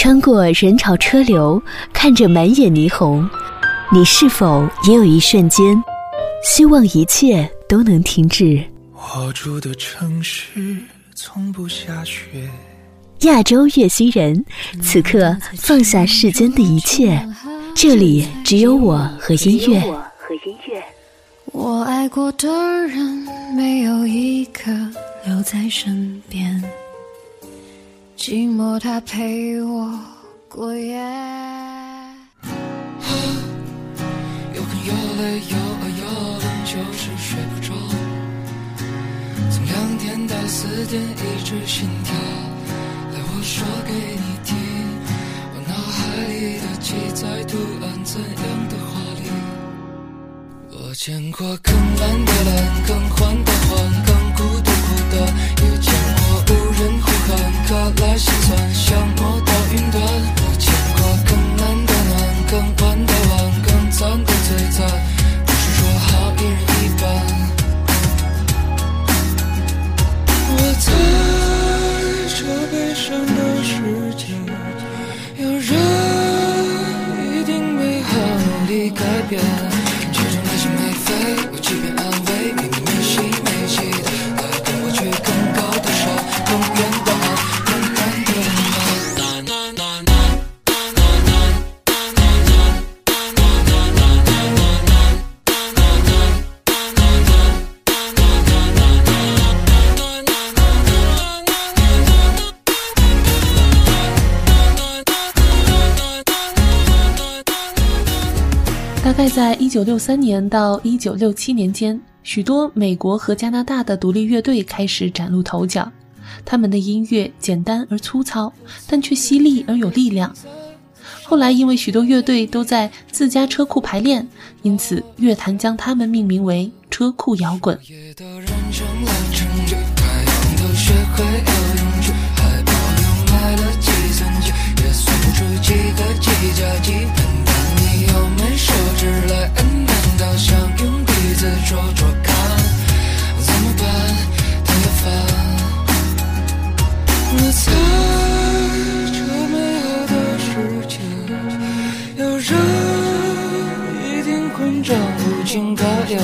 穿过人潮车流，看着满眼霓虹，你是否也有一瞬间，希望一切都能停止？我住的城市从不下雪。亚洲月星人，此刻放下世间的一切，这里只有我和音乐。我爱过的人，没有一个留在身边，寂寞它陪我过夜。又困又累又饿又冷，就是睡不着。从两点到四点一直心跳。来我说给你听，我脑海里的记载图案怎样的华丽？我见过更蓝的蓝，更欢的欢，更苦的苦的，也，卡拉心大概在一九六三年到一九六七年间，许多美国和加拿大的独立乐队开始崭露头角。他们的音乐简单而粗糙，但却犀利而有力量。后来，因为许多乐队都在自家车库排练，因此乐坛将他们命名为“车库摇滚”。手指来摁，难道想用鼻子戳戳看？怎么办？太烦。我猜这美好的世界，有人一定困着无情考验，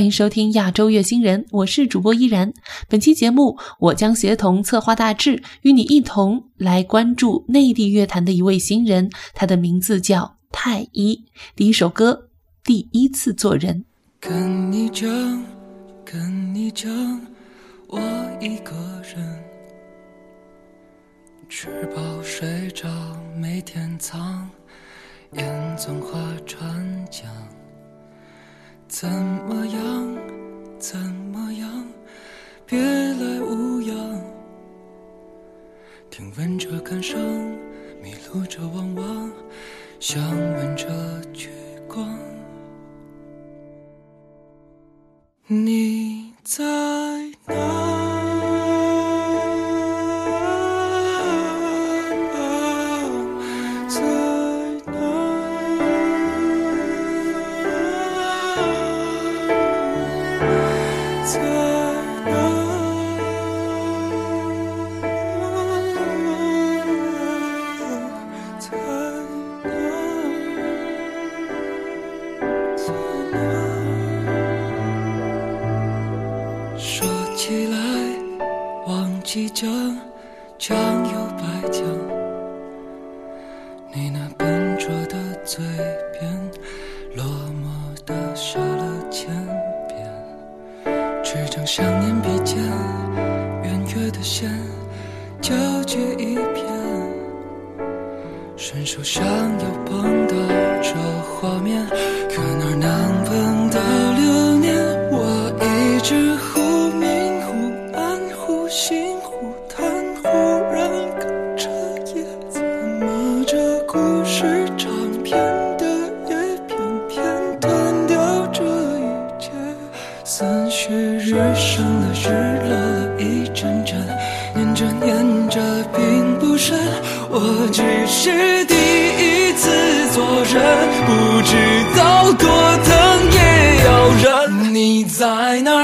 欢迎收听亚洲月星人，我是主播依然。本期节目，我将协同策划大志，与你一同来关注内地乐坛的一位新人，他的名字叫太一。第一首歌，第一次做人。跟你讲，跟你讲，我一个人吃饱睡着，每天藏，烟总化川江。怎么样？怎么样？别来无恙。听闻着感伤，迷路着望望，想问着聚光。你在哪？time. 故事长篇的也偏偏断掉这一切？思绪日升了，日落了，一阵阵，念着念着并不深。我只是第一次做人，不知道多疼也要忍。你在哪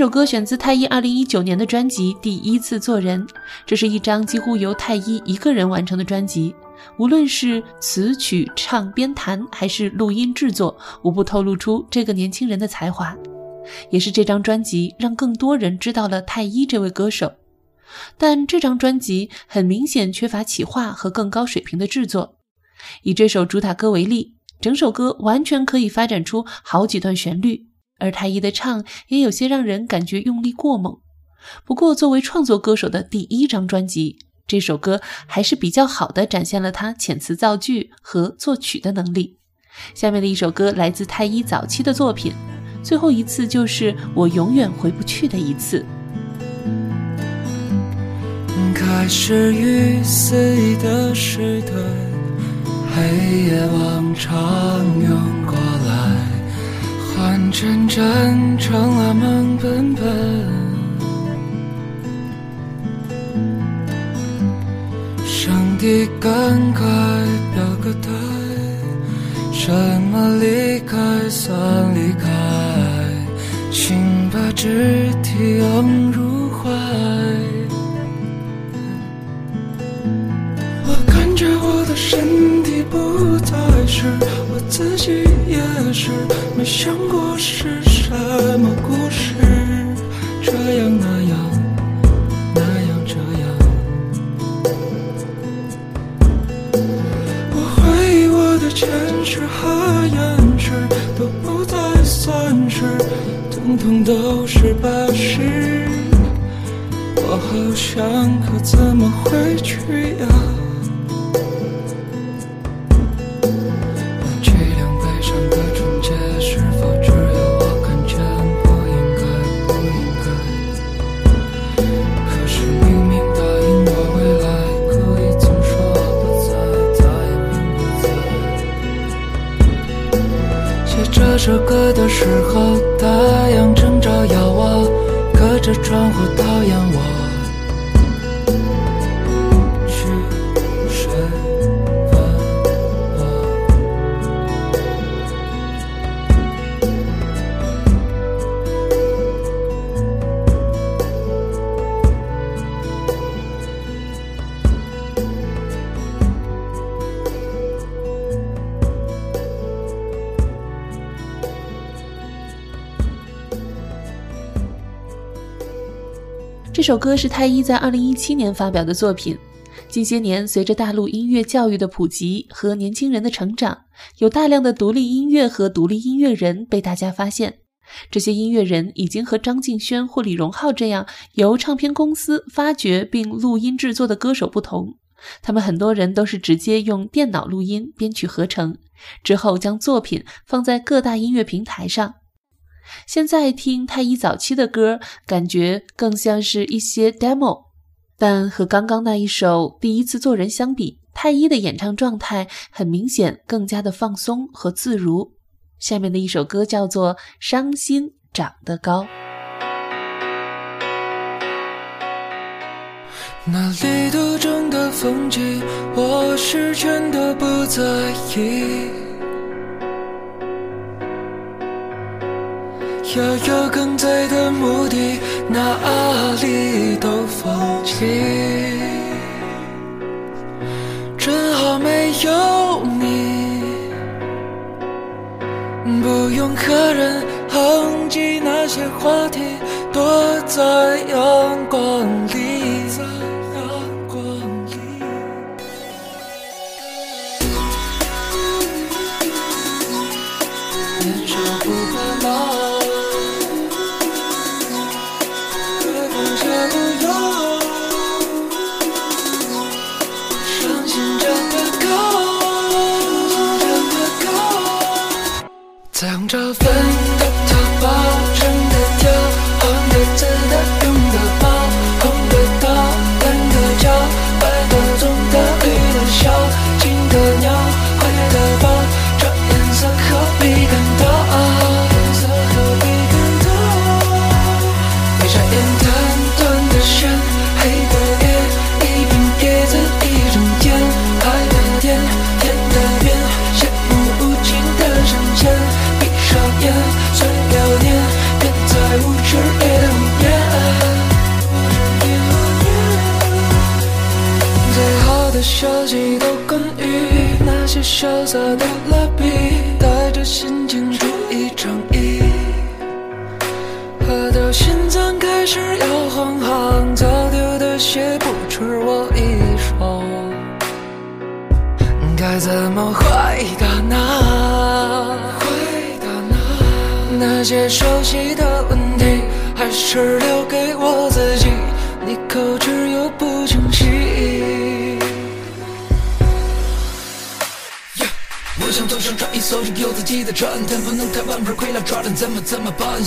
这首歌选自太一2019年的专辑《第一次做人》，这是一张几乎由太一一个人完成的专辑，无论是词曲唱编弹还是录音制作，无不透露出这个年轻人的才华。也是这张专辑让更多人知道了太一这位歌手。但这张专辑很明显缺乏企划和更高水平的制作。以这首主打歌为例，整首歌完全可以发展出好几段旋律。而太一的唱也有些让人感觉用力过猛。不过，作为创作歌手的第一张专辑，这首歌还是比较好的展现了他遣词造句和作曲的能力。下面的一首歌来自太一早期的作品，最后一次就是我永远回不去的一次。开始于肆意的试探，黑夜往常涌过来，换真真成了梦本本。上帝赶快表个态，什么离开算离开，请把肢体拥入怀。我感觉我的身体不再是自己，也是没想过是什么故事，这样那样，那样这样。我怀疑我的前世和延迟都不再算是，统统都是巴士。我好想，可怎么回去呀？这首歌的时候，太阳正照耀我，隔着窗户讨厌我。这首歌是太一在二零一七年发表的作品。近些年，随着大陆音乐教育的普及和年轻人的成长，有大量的独立音乐和独立音乐人被大家发现。这些音乐人已经和张敬轩或李荣浩这样由唱片公司发掘并录音制作的歌手不同，他们很多人都是直接用电脑录音、编曲合成，之后将作品放在各大音乐平台上。现在听太一早期的歌，感觉更像是一些 demo。但和刚刚那一首《第一次做人》相比，太一的演唱状态很明显更加的放松和自如。下面的一首歌叫做《伤心长得高》。那里途中的风景，我是真的不在意。要有更醉的目的，哪里都放弃。正好没有你，不用和人哼唧那些话题，躲在阳光里。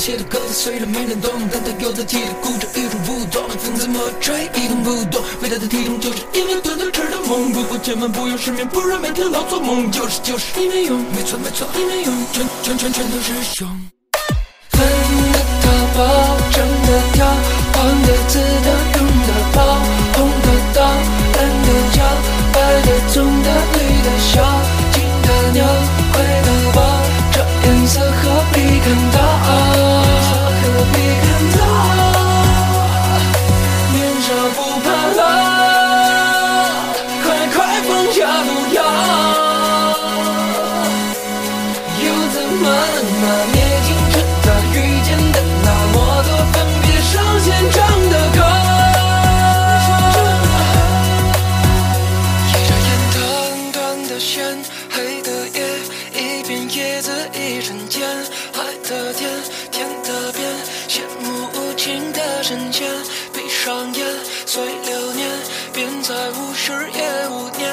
写的歌词虽然没人懂，但它有自己的固执与众不同。风怎么吹一动不动，伟大的体重就是因为短短吃的梦。不过千万不要失眠，不然每天老做梦。就是就是你没用，没错没错你没用，全全全全都是凶。包，正的跳，黄的紫的用的包，红的刀，蓝的脚，白的棕的绿的小，片叶子一瞬间海的天天的边羡慕无情的人间闭上眼随流年便再无时也无念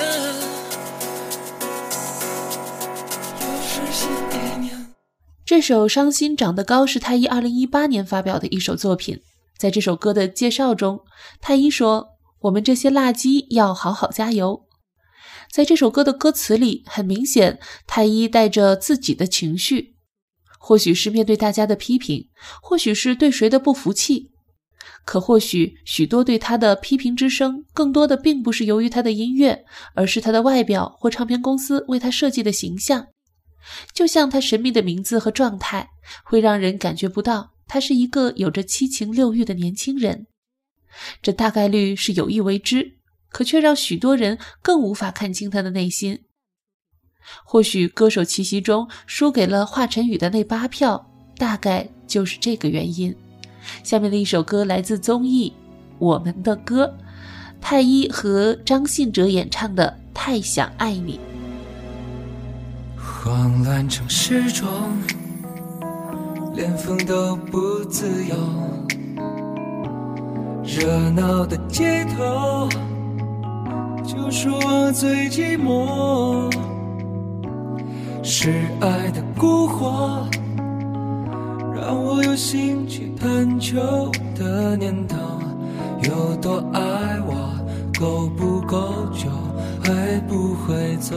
这首伤心长得高是太医二零一八年发表的一首作品在这首歌的介绍中太医说我们这些辣鸡要好好加油。在这首歌的歌词里，很明显，太一带着自己的情绪，或许是面对大家的批评，或许是对谁的不服气，可或许许多对他的批评之声，更多的并不是由于他的音乐，而是他的外表或唱片公司为他设计的形象。就像他神秘的名字和状态，会让人感觉不到他是一个有着七情六欲的年轻人。这大概率是有意为之，可却让许多人更无法看清他的内心。或许歌手齐袭中输给了华晨宇的那八票，大概就是这个原因。下面的一首歌来自综艺《我们的歌》，太一和张信哲演唱的《太想爱你》。慌乱城市中，连风都不自由，热闹的街头，就是我最寂寞。是爱的蛊惑，让我有兴趣探究的念头。有多爱我，够不够久，会不会走？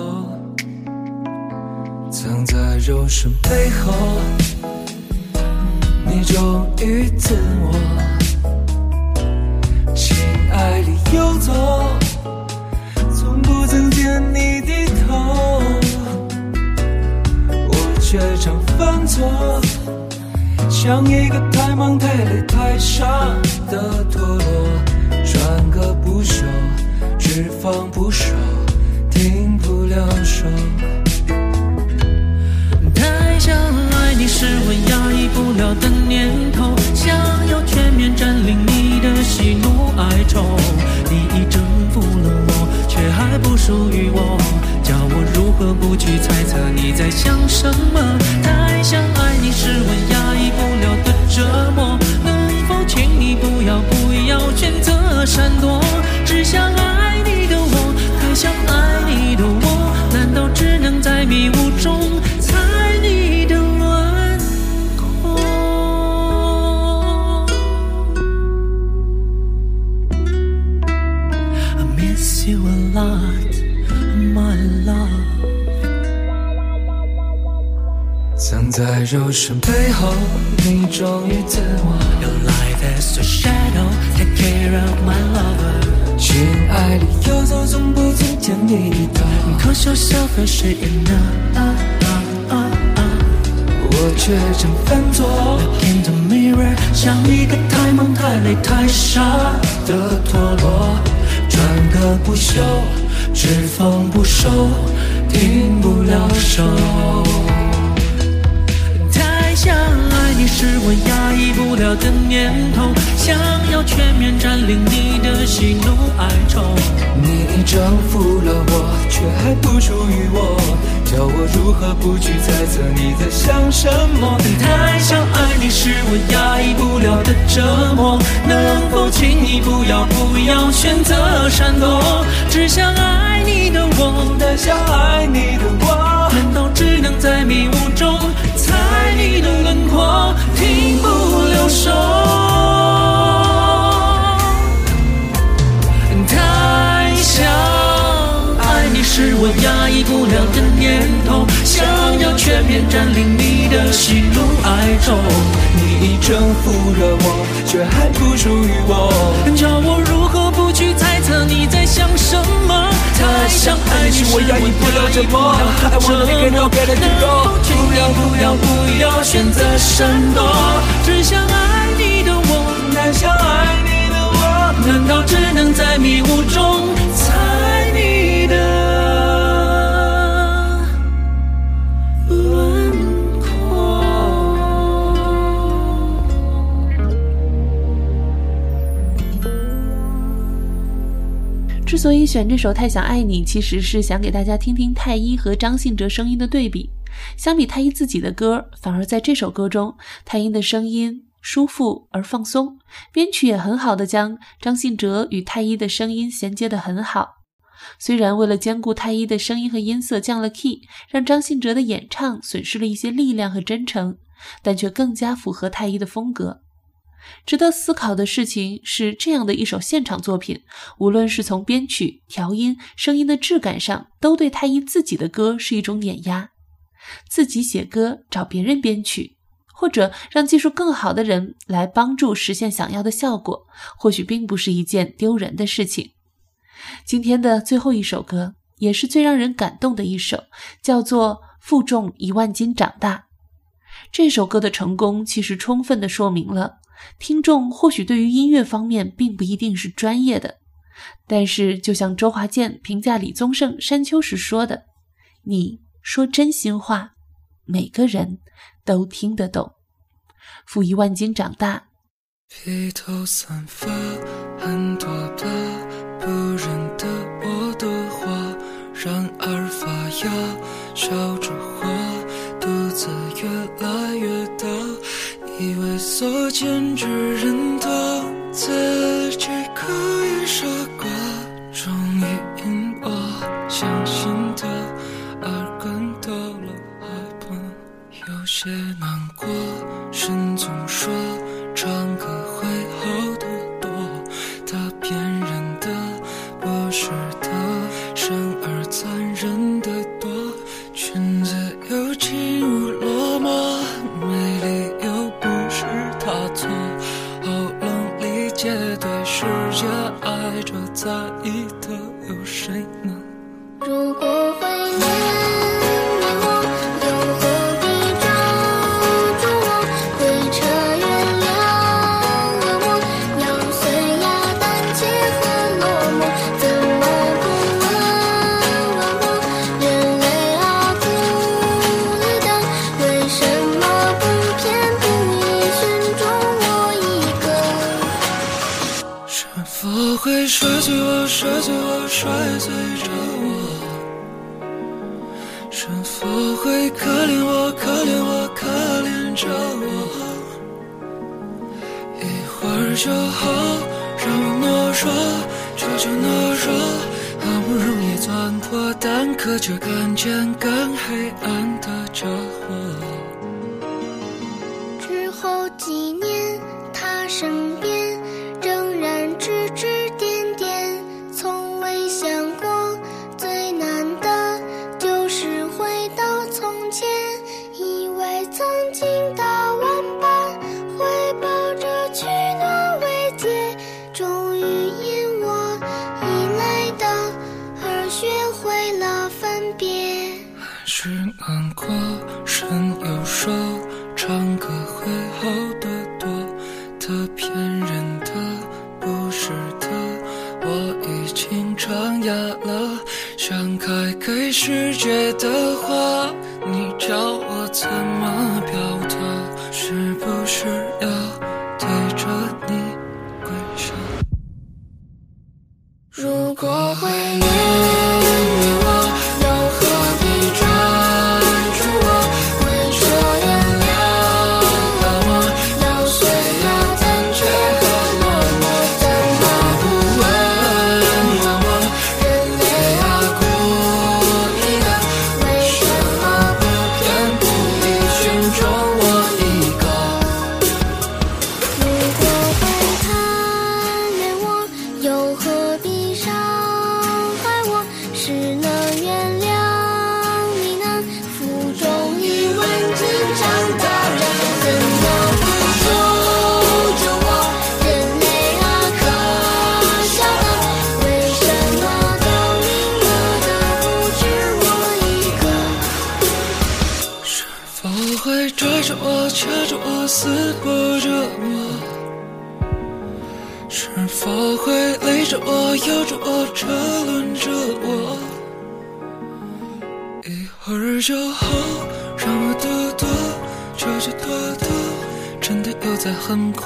藏在柔顺背后，你忠于自就是背后，你忠于自我。Your life is a shadow, take care of my lover。亲爱的，游走从不曾见你遇到。你狂笑笑何时演呢？我却想犯错。Look in the mirror，像一个太忙太累太傻的陀螺，转个不休，只放不收，停不了手。太想爱你是我压抑不了的念头，想要全面占领你的喜怒哀愁。你已征服了我，却还不属于我，叫我如何不去猜测你在想什么？太想爱你是我压抑不了的折磨，能否请你不要不要选择闪躲？只想爱你的我，太想爱你的我，难道只能在迷雾中爱你的轮廓，停不了手？太想爱你是我压抑不了的念头，想要全面占领你的喜怒哀愁。你已征服了我，却还不属于我。叫我如何不去猜测你在想什么？太想爱你是我压抑不了折磨，I wanna make it, no get it, 能 go 否请不要不要不要选择闪躲？只想爱你的我，难想爱你的我，难道只能在迷雾中猜你的所以选这首《太想爱你》，其实是想给大家听听太一和张信哲声音的对比。相比太一自己的歌，反而在这首歌中，太一的声音舒服而放松，编曲也很好的将张信哲与太一的声音衔接得很好。虽然为了兼顾太一的声音和音色降了 key，让张信哲的演唱损失了一些力量和真诚，但却更加符合太一的风格。值得思考的事情是，这样的一首现场作品，无论是从编曲、调音、声音的质感上，都对太一自己的歌是一种碾压。自己写歌找别人编曲，或者让技术更好的人来帮助实现想要的效果，或许并不是一件丢人的事情。今天的最后一首歌，也是最让人感动的一首，叫做《负重一万斤长大》。这首歌的成功，其实充分的说明了。听众或许对于音乐方面并不一定是专业的，但是就像周华健评价李宗盛《山丘》时说的：“你说真心话，每个人都听得懂。”负一万斤长大，披头散发，很多的不认得我的话，然而发芽，笑着花，独自越来。以为所见之人都自己可以说过。摔碎了摔碎了摔碎着我，是否会可怜我可怜我可怜着我，一会儿就好，让我懦弱，这就懦弱，好不容易钻破蛋壳，却看见更黑暗。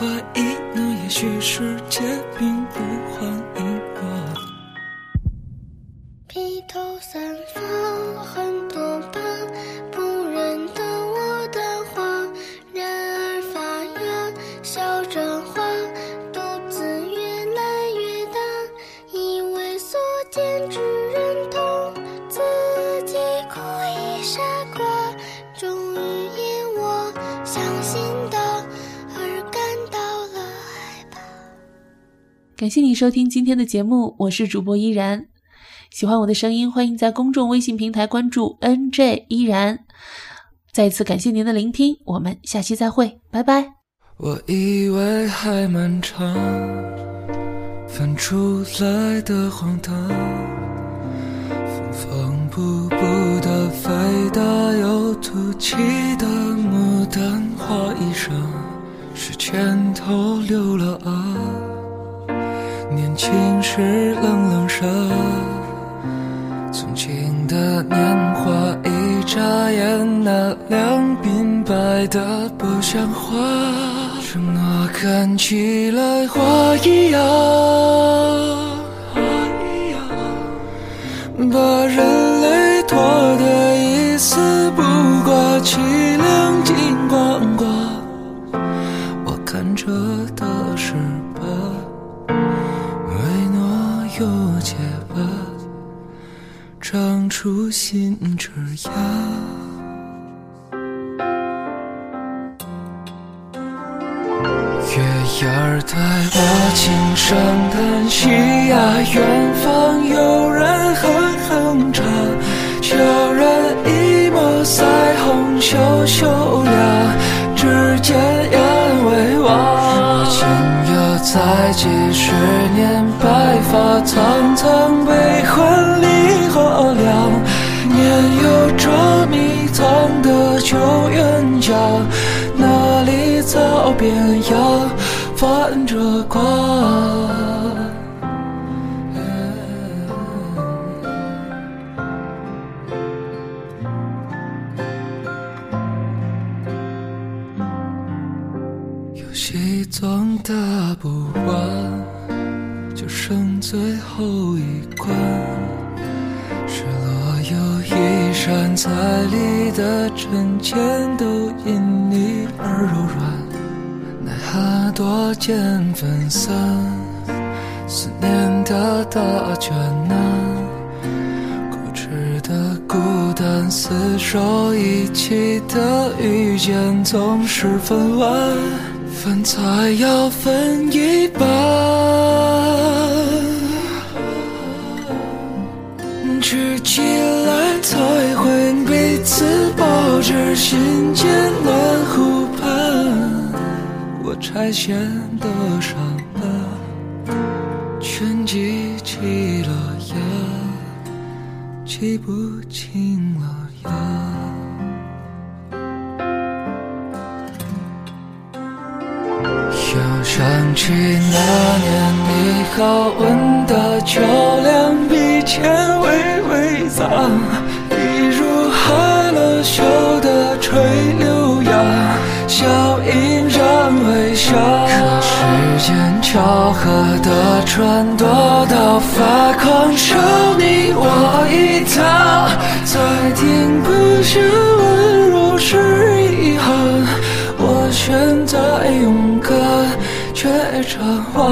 怀疑，那也许世界并不欢迎我。披头散发。感谢你收听今天的节目，我是主播依然。喜欢我的声音，欢迎在公众微信平台关注 NJ 依然。再一次感谢您的聆听，我们下期再会，拜拜。我以为还漫长，翻出来的荒唐，缝缝补补的飞大又凸起的牡丹花衣裳，是前头留了啊。是冷冷声，从前的年华，一眨眼，那两鬓白的不像话。承诺看起来花一样，把人类拖得一丝不挂，凄凉。长出新枝桠。月牙儿带我轻声叹息呀，远方有人哼哼唱，悄然一抹腮红羞羞呀，指尖眼微望。今又在几十年，白发苍苍，悲欢边呀泛着光，游戏总打不完，就剩最后一关。失落又一闪彩里的针尖都因你而柔软，奈何多见分散，思念的大卷难，固执的孤单，厮守一起的遇见总是分完，饭菜要分一半。吃起来才会彼此保持心间暖湖畔。我拆线的伤疤，全记起了呀，记不清了呀。又想起那年你好吻的秋凉，笔尖微微脏，一如害了羞的垂柳呀，笑一让微笑。可时间巧合的穿多到发狂，收你我一趟，再听不下温柔是遗憾。我选择勇敢，却转弯，